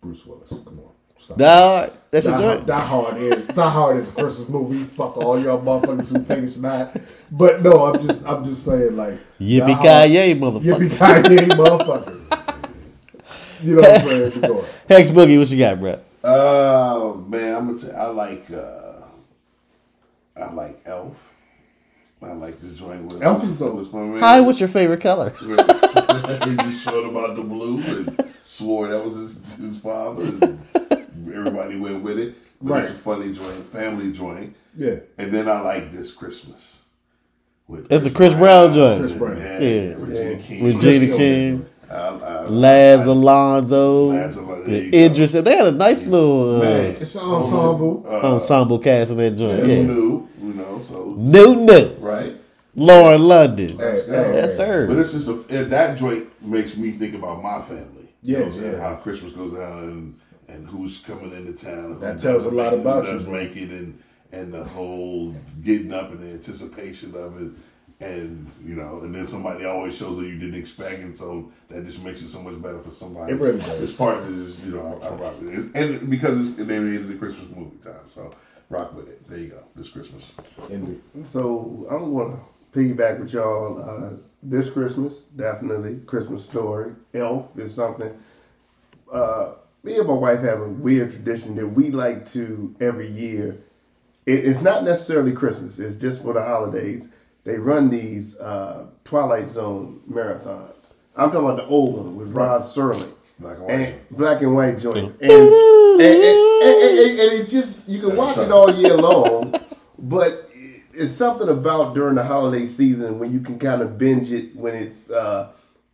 Bruce Willis. Come on, stop. Nah, that's a Die, joint. Die Hard is Die Hard is a Christmas movie. Fuck all y'all motherfuckers who think it's not. But no, I'm just I'm just saying like Yippee Die Hard- ki yay, motherfucker. Yippee ki yay, motherfuckers. You know what I'm saying? Keep going. Hex Boogie, what you got, bro? Uh, man, I'm gonna say I like uh, I like Elf. I like the joint with Elf is dope. with my man. Hi, what's your favorite color? he was short about the blue and swore that was his, his father. And everybody went with it. But it's a Right. funny joint, family joint. Yeah. And then I like this Christmas. With That's the Chris Brown joint. Chris Brown. Yeah, Yeah. Regina Yeah. King. Regina Chris King, I- I- Laz I- Alonso, Laz Alonso, there you the go. Idris. They had a nice little Man. uh, It's an ensemble. Uh, ensemble cast in that joint. who Yeah. knew, you know, so, New New. right? Lauren London. Hey, Let's go. hey, Yes, sir. But it's just a, that joint makes me think about my family. You know what I'm Yeah, saying? yeah. How Christmas goes down and, and who's coming into town. That tells a lot make it, about who you, does man. make it and and the whole getting up and the anticipation of it. and you know, and then somebody always shows that you didn't expect, and so that just makes it so much better for somebody. It really does. It's part of this, you know, I, I rock with it, and because it's, they made it the Christmas movie time, so rock with it. There you go, this Christmas. Indeed. So I'm gonna piggyback with y'all. Uh, this Christmas, definitely Christmas story. Elf is something. Uh, me and my wife have a weird tradition that we like to every year. It, it's not necessarily Christmas. It's just for the holidays. They run these uh, Twilight Zone marathons. I'm talking about the old one with Rod Serling. Black and white. And black and white joints. And- and- and it just, you can watch it all year long, but it's something about during the holiday season when you can kind of binge it when it's uh,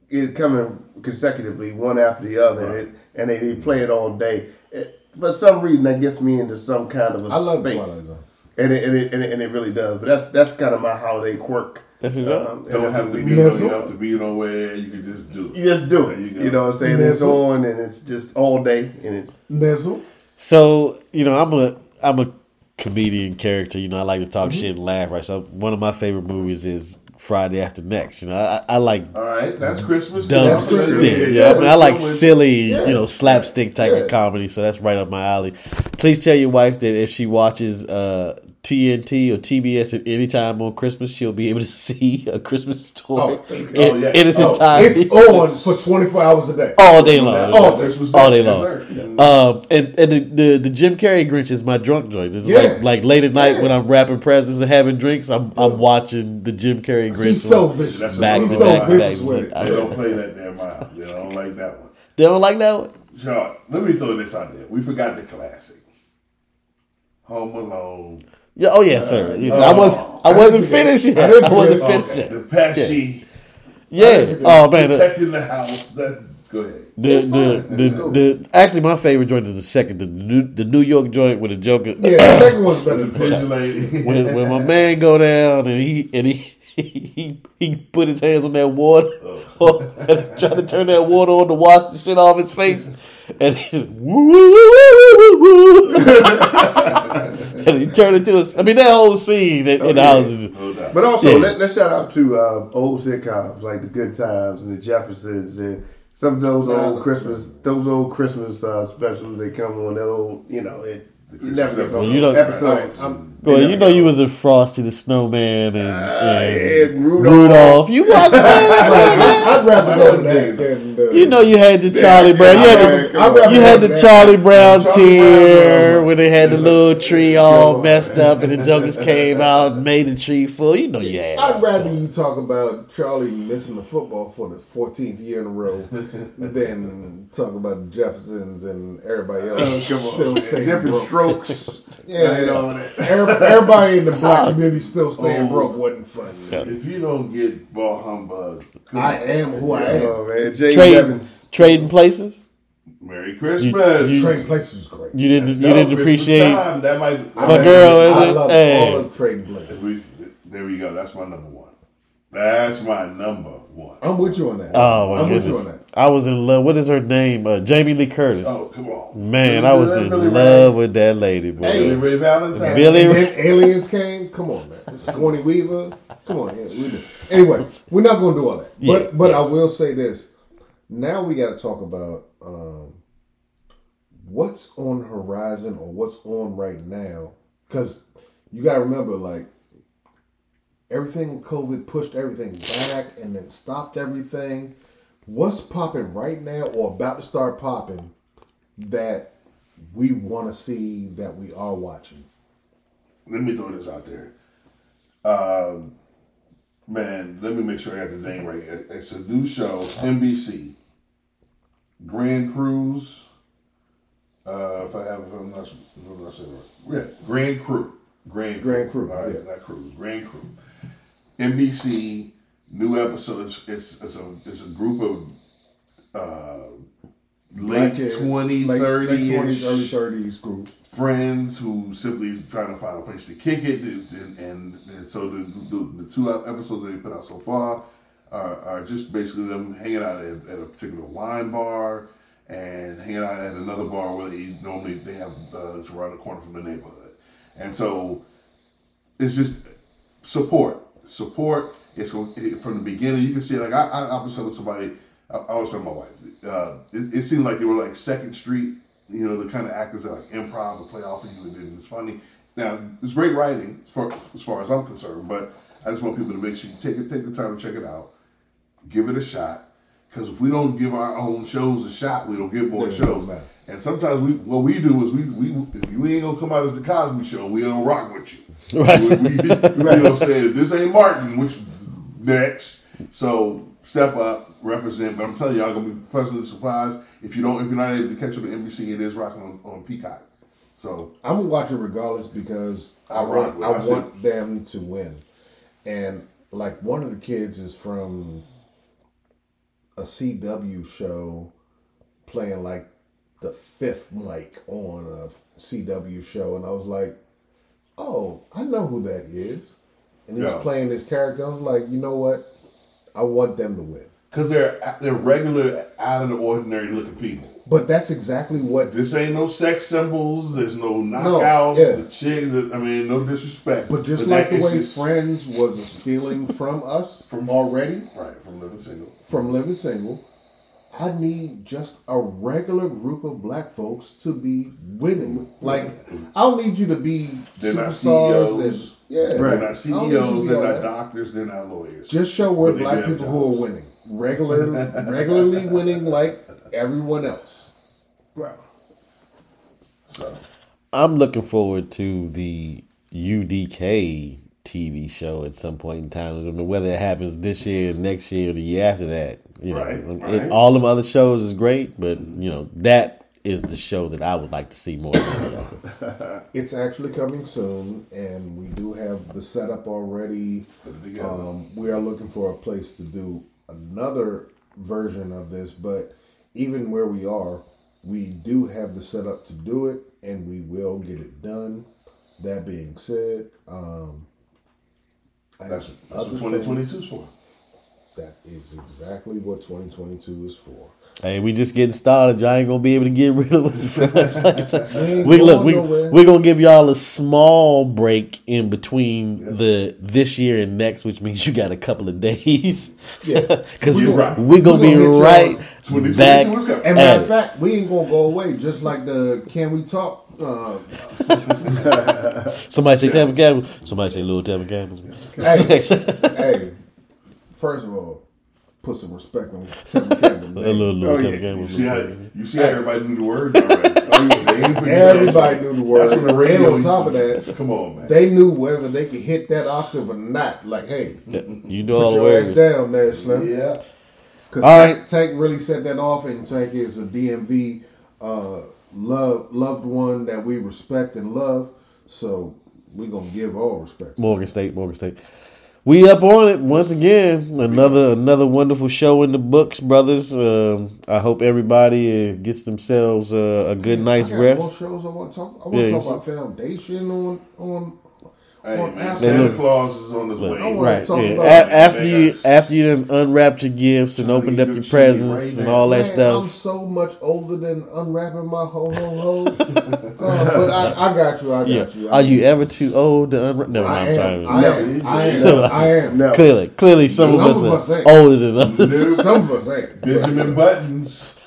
it coming consecutively, one after the other, and, it, and they, they play it all day. It, for some reason, that gets me into some kind of a I love space. Twilight Zone. And it, and, it, and, it, and it really does. But that's that's kind of my holiday quirk. That's what Um, and don't have to be, do. you don't have to be nowhere. You can just do it. You just do it. You You, know what I'm saying? It's on and it's just all day and it's Nizzle. So you know, I'm a I'm a comedian character. You know, I like to talk Mm-hmm. shit and laugh. Right. So one of my favorite movies is Friday After Next. You know, I, I like All right, that's Christmas. dumb That's. Christmas. Yeah, I, mean, I like So silly, Yeah. you know, slapstick type Yeah. of comedy. So that's right up my alley. Please tell your wife that if she watches uh, TNT or TBS at any time on Christmas, she'll be able to see a Christmas story Oh, in, oh, yeah. in its Oh, entirety. it's on for 24 hours a day. all day long. Oh, Christmas all day Day, long. yes. Um, and and the, the the Jim Carrey Grinch is my drunk joint. It's Yeah. like like late at night Yeah. when I'm wrapping presents and having drinks. I'm I'm watching the Jim Carrey Grinch. He's so vicious. Back to He's so back to back. vicious with it. They don't play that damn house. They don't like that one. They don't like that one. Sean, let me throw this out there. We forgot the classic. Home Alone. Yeah. Oh yeah, sir. Uh, yes, Oh. I uh, was I wasn't finished yet. I wasn't forget- finished yet. The Pesci. Yeah. Oh man. Protecting the house. That, go ahead. the, It's the, fine. the, cool. the actually my favorite joint is the second the New the New York joint with the Joker. Yeah, the second one's better The than the lady. when, when my man go down and he and he he, he put his hands on that water, oh. and trying to turn that water on to wash the shit off his face, and he's woo woo woo woo woo woo, and he turned into a. I mean that whole scene in, in the house is. But also, Yeah. let, let's shout out to uh, old sitcoms like The Good Times and The Jeffersons and some of those old Christmas, those old Christmas uh, specials. They come on that old, you know, it, it never gets old. You know- episodes. I'm- Well, you know you was a Frosty the Snowman and, and and Rudolph. Rudolph. You watched that? I'd rather know that than the, You know you had the Charlie Brown. You had I'd the, you had the. Charlie Brown tear tier Brown, where they had the little tree all messed up and the jokers came out and made the tree full. You know you had. I'd rather you talk about Charlie missing the football for the 14th year in a row than talk about the Jeffersons and everybody oh, else Oh, come on. still staying Different broke. strokes. Yeah, You yeah. know, Everybody in the black community still staying Oh. broke wasn't funny. If you don't get ball humbug, I am who I am. Oh man, James Trade, Evans. trading places. Merry Christmas. you- Trading places was great. You didn't. Let's you go. didn't Christmas appreciate. time. That might. My girl, I is it? love Hey. all of trading places. We, there we go. That's my number one. That's my number one. I'm with you on that. Oh my I'm with you goodness! on that. I was in love. What is her name? Uh, Jamie Lee Curtis. Oh, come on. Man, Billy- I was Billy in Ray- love with that lady, boy. Billy Ray Valentine. Billy Ray- then aliens came. Come on, man. Sigourney Weaver. Come on. Yeah, we. Anyway, we're not going to do all that. Yeah, but but yes. I will say this. Now we got to talk about um, what's on horizon or what's on right now. Because you got to remember, like, everything COVID pushed everything back and then stopped everything. What's popping right now or about to start popping that we want to see that we are watching? Let me throw this out there. Um, man, let me make sure I got the name right. It's a new show, NBC. Grand Cruise. Uh, if I have, if I'm not, if I'm not saying right. Yeah, Grand Crew. Grand Grand Crew, All right, yeah. not Cruise. Grand Crew. NBC. New episode. It's, it's, it's a it's a group of uh, late Black kids, 20, late- 30 late 20s, early 30s group. friends who simply trying to find a place to kick it, and, and, and so the, the, the two episodes that they put out so far are, are just basically them hanging out at, at a particular wine bar and hanging out at another bar where they normally they have uh, it's around the corner from the neighborhood, and so it's just support, support. It's from the beginning. You can see like I, I, I was telling somebody. I, I was telling my wife. Uh, it, it seemed like they were like Second Street. You know, the kind of actors that like improv and play off of you, and then it's funny. Now, it's great writing as far, as far as I'm concerned, but I just want people to make sure you take it, take the time to check it out, give it a shot. Because if we don't give our own shows a shot, we don't get more Yeah, shows. matter. And sometimes we, what we do is we, we, if you ain't gonna come out as the Cosby Show, we don't rock with you. Right. We- we- you know what I'm saying? If this ain't Martin, which next? So step up, represent. But I'm telling you, y'all gonna be pleasantly surprised if you don't, if you're not able to catch it on NBC. It is rocking on, on Peacock. So I'm gonna watch it regardless because I I want I. I want them to win, and like one of the kids is from a CW show, playing like the fifth mic on a CW show, and I was like, oh, I know who that is, and he's Yeah. playing this character. I was like, you know what, I want them to win, because they're they're regular, out of the ordinary looking people. but that's exactly what This ain't no sex symbols. There's no knockouts. yeah. The chick. The, I mean, no disrespect. But just that like the way just- Friends was stealing from us from already, right from living single. from living single, I need just a regular group of black folks to be winning. Like I don't need you to be They're not superstars and yeah, They're I not don't need you to CEOs. be They're not doctors. They're not lawyers. Just show we're black do have people who are winning, regular, regularly winning like everyone else. Wow. So I'm looking forward to the UDK TV show at some point in time. I don't know whether it happens this year, next year, or the year after that. You know, Right, And right. all them other shows is great, but you know that is the show that I would like to see more. Than any other. It's actually coming soon, and we do have the setup already. Put it together. Um, we are looking for a place to do another version of this, but even where we are, we do have the setup to do it, and we will get it done. That being said, um, I that's that's what 2022 is for. That is exactly what 2022 is for. hey, we just getting started. Y'all ain't gonna be able to get rid of us. ain't we look, we nowhere. we're gonna give y'all a small break in between the this year and next, which means you got a couple of days. Yeah. because We we, gonna- we're gonna we be gonna hit y'all right 2022 back. And matter of fact, we ain't gonna go away. Just like the "Can We Talk?" Uh, Somebody say Tevin Campbell. Somebody say Little Tevin Campbell. hey, first of all, put some respect on Tevin Campbell. A name. little, little Oh, Tevin yeah. Campbell. You see how you see how everybody knew the words already. oh, yeah, they ain't forget Everybody knew the words. That's when the radio. And on top of that, come on, man. they knew whether they could hit that octave or not. Like, hey, You know all put the your ass words. down there, Slim. yeah. Because All Tank, right. Tank really set that off, and Tank is a DMV uh, love loved one that we respect and love. So we're gonna give all respect. Morgan State, Morgan State. We up on it once again. Another another wonderful show in the books, brothers. Um, I hope everybody uh, gets themselves uh, a good night's I got more rest. shows I want to talk. I want to talk about Foundation on on. Hey, on man, Santa look- Claus is on his Look, way. wanna Right. Yeah. about- A- after you guys. after you done unwrapped your gifts and So opened you up your presents right and now. all that Man, stuff. I'm so much older than unwrapping my ho ho ho. uh, but I, I got you. I got Yeah. you. Are you ever too old to unwrap? No, I I'm am. sorry. I am. I am. So- I am. No. Clearly, clearly, some, Some of us of are us ain't. older than others. Some of us ain't. Benjamin Buttons.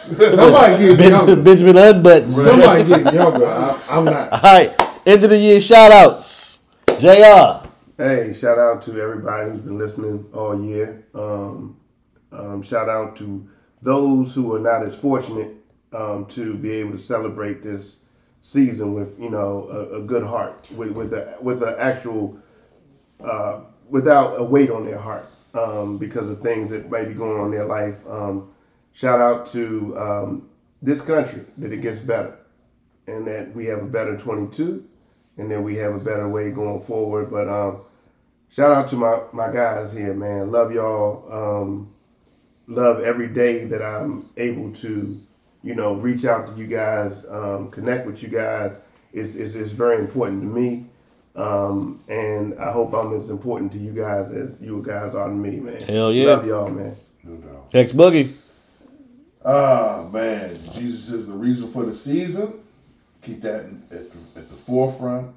Somebody getting Benjamin, younger. Benjamin Unbutton. Somebody getting younger. I, I'm not. All right, end of the year shout outs. JR. Hey, shout out to everybody who's been listening all year. Um, um, shout out to those who are not as fortunate um, to be able to celebrate this season with you know a, a good heart, with with a with an actual uh, without a weight on their heart um, because of things that might be going on in their life. Um, shout out to um, this country that it gets better and that we have a better 22 and then we have a better way going forward. But um, shout out to my, my guys here, man. Love y'all. Um, love every day that I'm able to, you know, reach out to you guys, um, connect with you guys. It's, it's, it's very important to me. Um, and I hope I'm as important to you guys as you guys are to me, man. Hell yeah. Love y'all, man. No doubt. X Boogie. Ah, man. Jesus is the reason for the season. Keep that at the, at the forefront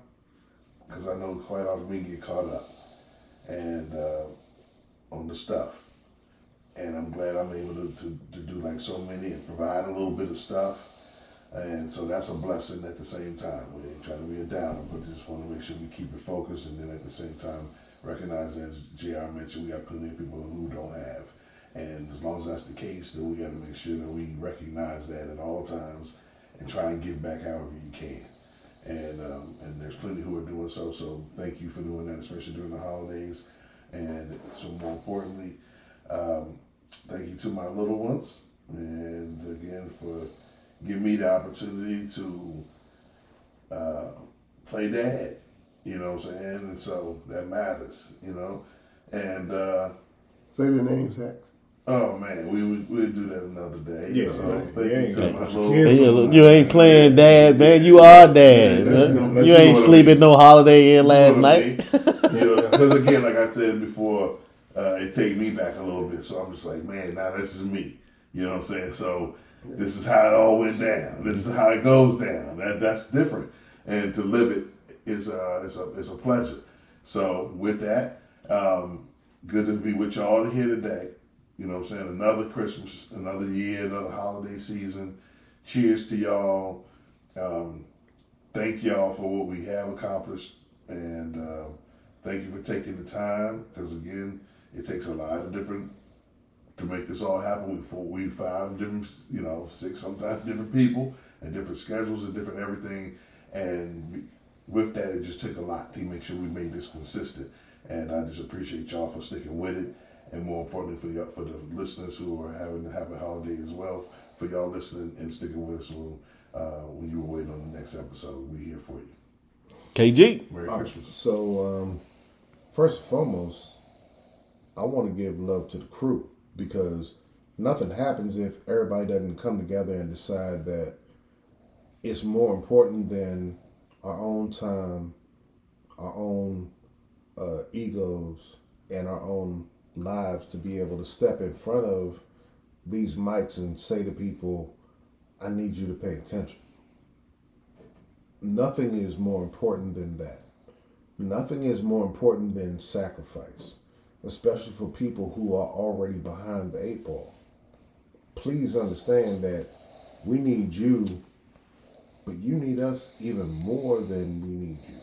because I know quite often we get caught up. and uh, on the stuff. And I'm glad I'm able to, to, to do like so many and provide a little bit of stuff. And so that's a blessing at the same time. We ain't trying to be a downer, but just want to make sure we keep it focused and then at the same time recognize, as JR mentioned, we got plenty of people who don't have. And as long as that's the case, then we got to make sure that we recognize that at all times and try and give back however you can. And um, and there's plenty who are doing so. So thank you for doing that, especially during the holidays. And so more importantly, um, thank you to my little ones, and again for giving me the opportunity to uh, play dad. You know what I'm saying? And so that matters. You know, and. Uh, Say the names. Zach. Oh man, we we we'll do that another day. Yeah, so man. thank you to ain't my got little kids. You ain't playing dad, man. You are dad. Let's- huh? let's You ain't sleeping no holiday in last You know what I night. mean? you know, because again, like I said before, uh, it take me back a little bit. So I'm just like, man, now this is me. You know what I'm saying? So this is how it all went down. This is how it goes down. That that's different. And to live it is uh is a is a pleasure. So with that, um, good to be with y'all here today. You know what I'm saying? Another Christmas, another year, another holiday season. Cheers to y'all. Um, thank y'all for what we have accomplished, and uh, thank you for taking the time. Because again, it takes a lot of different to make this all happen. We four, we five different, you know, six sometimes different people and different schedules and different everything. And with that, it just took a lot to make sure we made this consistent. And I just appreciate y'all for sticking with it, and more importantly for y'all, for the listeners who are having a happy holiday as well. For y'all listening and sticking with us when, uh, when you were waiting on the next episode, we're here for you. KG. Merry All right, Christmas. So, um, first and foremost, I want to give love to the crew because nothing happens if everybody doesn't come together and decide that it's more important than our own time, our own uh, egos, and our own lives to be able to step in front of these mics and say to people, I need you to pay attention. Nothing is more important than that. Nothing is more important than sacrifice, especially for people who are already behind the eight ball. Please understand that we need you, but you need us even more than we need you.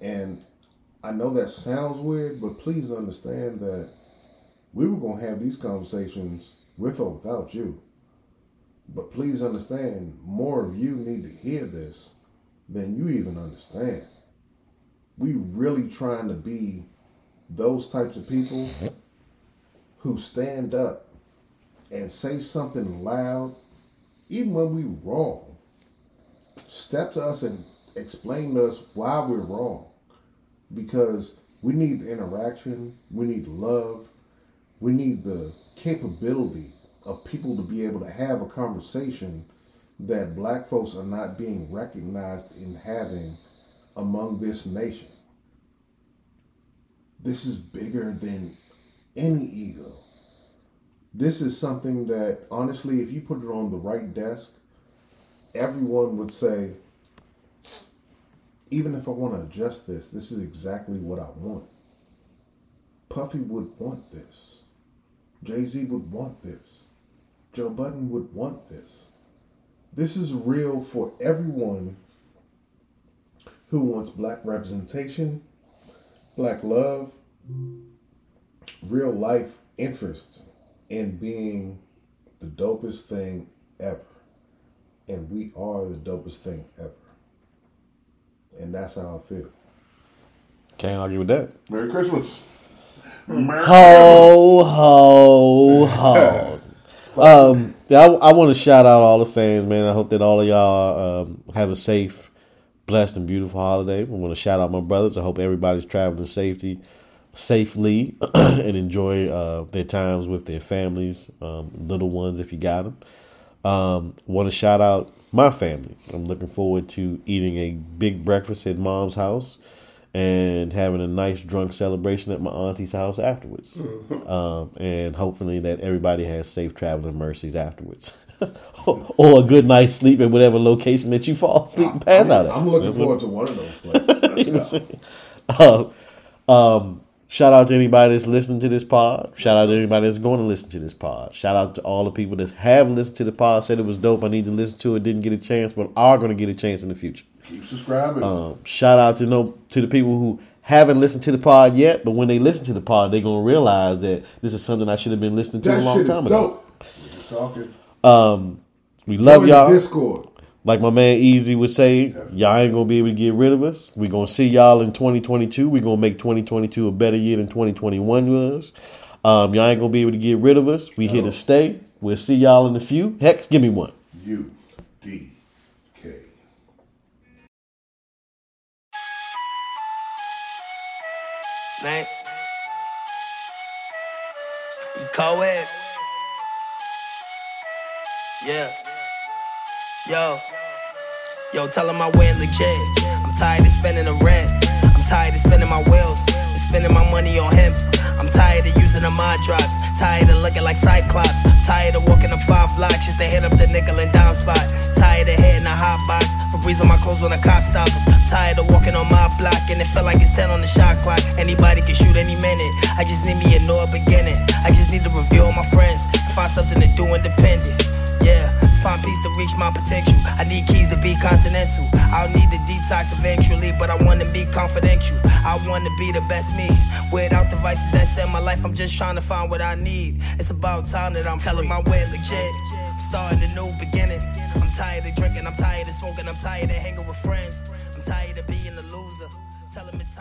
And I know that sounds weird, but please understand that we were going to have these conversations with or without you. But please understand, more of you need to hear this than you even understand. We really trying to be those types of people who stand up and say something loud, even when we wrong. Step to us and explain to us why we're wrong. Because we need the interaction, we need love, we need the capability of people to be able to have a conversation that black folks are not being recognized in having among this nation. This is bigger than any ego. This is something that, honestly, if you put it on the right desk, everyone would say, even if I want to adjust this, this is exactly what I want. Puffy would want this. Jay Z would want this. Joe Budden would want this. This is real for everyone who wants black representation, black love, real life interest in being the dopest thing ever. And we are the dopest thing ever. And that's how I feel. Can't argue with that. Merry Christmas. Merry Ho, ho, ho. um, I, I want to shout out all the fans, man. I hope that all of y'all um, have a safe, blessed, and beautiful holiday. I want to shout out my brothers. I hope everybody's traveling safety, safely, and enjoy uh, their times with their families, um, little ones if you got them. Um, want to shout out my family. I'm looking forward to eating a big breakfast at mom's house and having a nice drunk celebration at my auntie's house afterwards. Um, and hopefully that everybody has safe traveling mercies afterwards. or a good night's sleep at whatever location that you fall asleep and pass I'm, out at. I'm looking forward to one of those. Let's go. Uh, Um, shout out to anybody that's listening to this pod. Shout out to anybody that's going to listen to this pod. Shout out to all the people that have listened to the pod, said it was dope. I need to listen to it, didn't get a chance, but are going to get a chance in the future. Keep subscribing. Um, shout out to no to the people who haven't listened to the pod yet, but when they listen to the pod, they're gonna realize that this is something I should have been listening to That a long time ago. dope. We're just talking. Um, we love Join y'all. Discord. Like my man Easy would say, y'all ain't gonna be able to get rid of us. we gonna see y'all in 2022. we gonna make 2022 a better year than 2021 was. Um, y'all ain't gonna be able to get rid of us. We here to stay. We'll see y'all in a few. Hex, give me one. U D K. Name. You co-ed. Yeah. Yo. Yo, tell him I went legit. I'm tired of spending the rent. I'm tired of spending my wheels and spending my money on him. I'm tired of using the mind drops. Tired of looking like Cyclops. Tired of walking up five blocks just to hit up the nickel and dime spot. Tired of hitting the hot box. Febreze on my clothes when the cop stops us. Tired of walking on my block and it felt like it's 10 on the shot clock. Anybody can shoot any minute. I just need me a new beginning. I just need to review all my friends find something to do independent. Yeah, find peace to reach my potential. I need keys to be continental. I'll need the detox eventually, but I wanna be confidential. I wanna be the best me. Without devices that set my life, I'm just trying to find what I need. It's about time that I'm telling my way legit. Starting a new beginning. I'm tired of drinking, I'm tired of smoking, I'm tired of hanging with friends. I'm tired of being a loser. Tell 'em it's time to.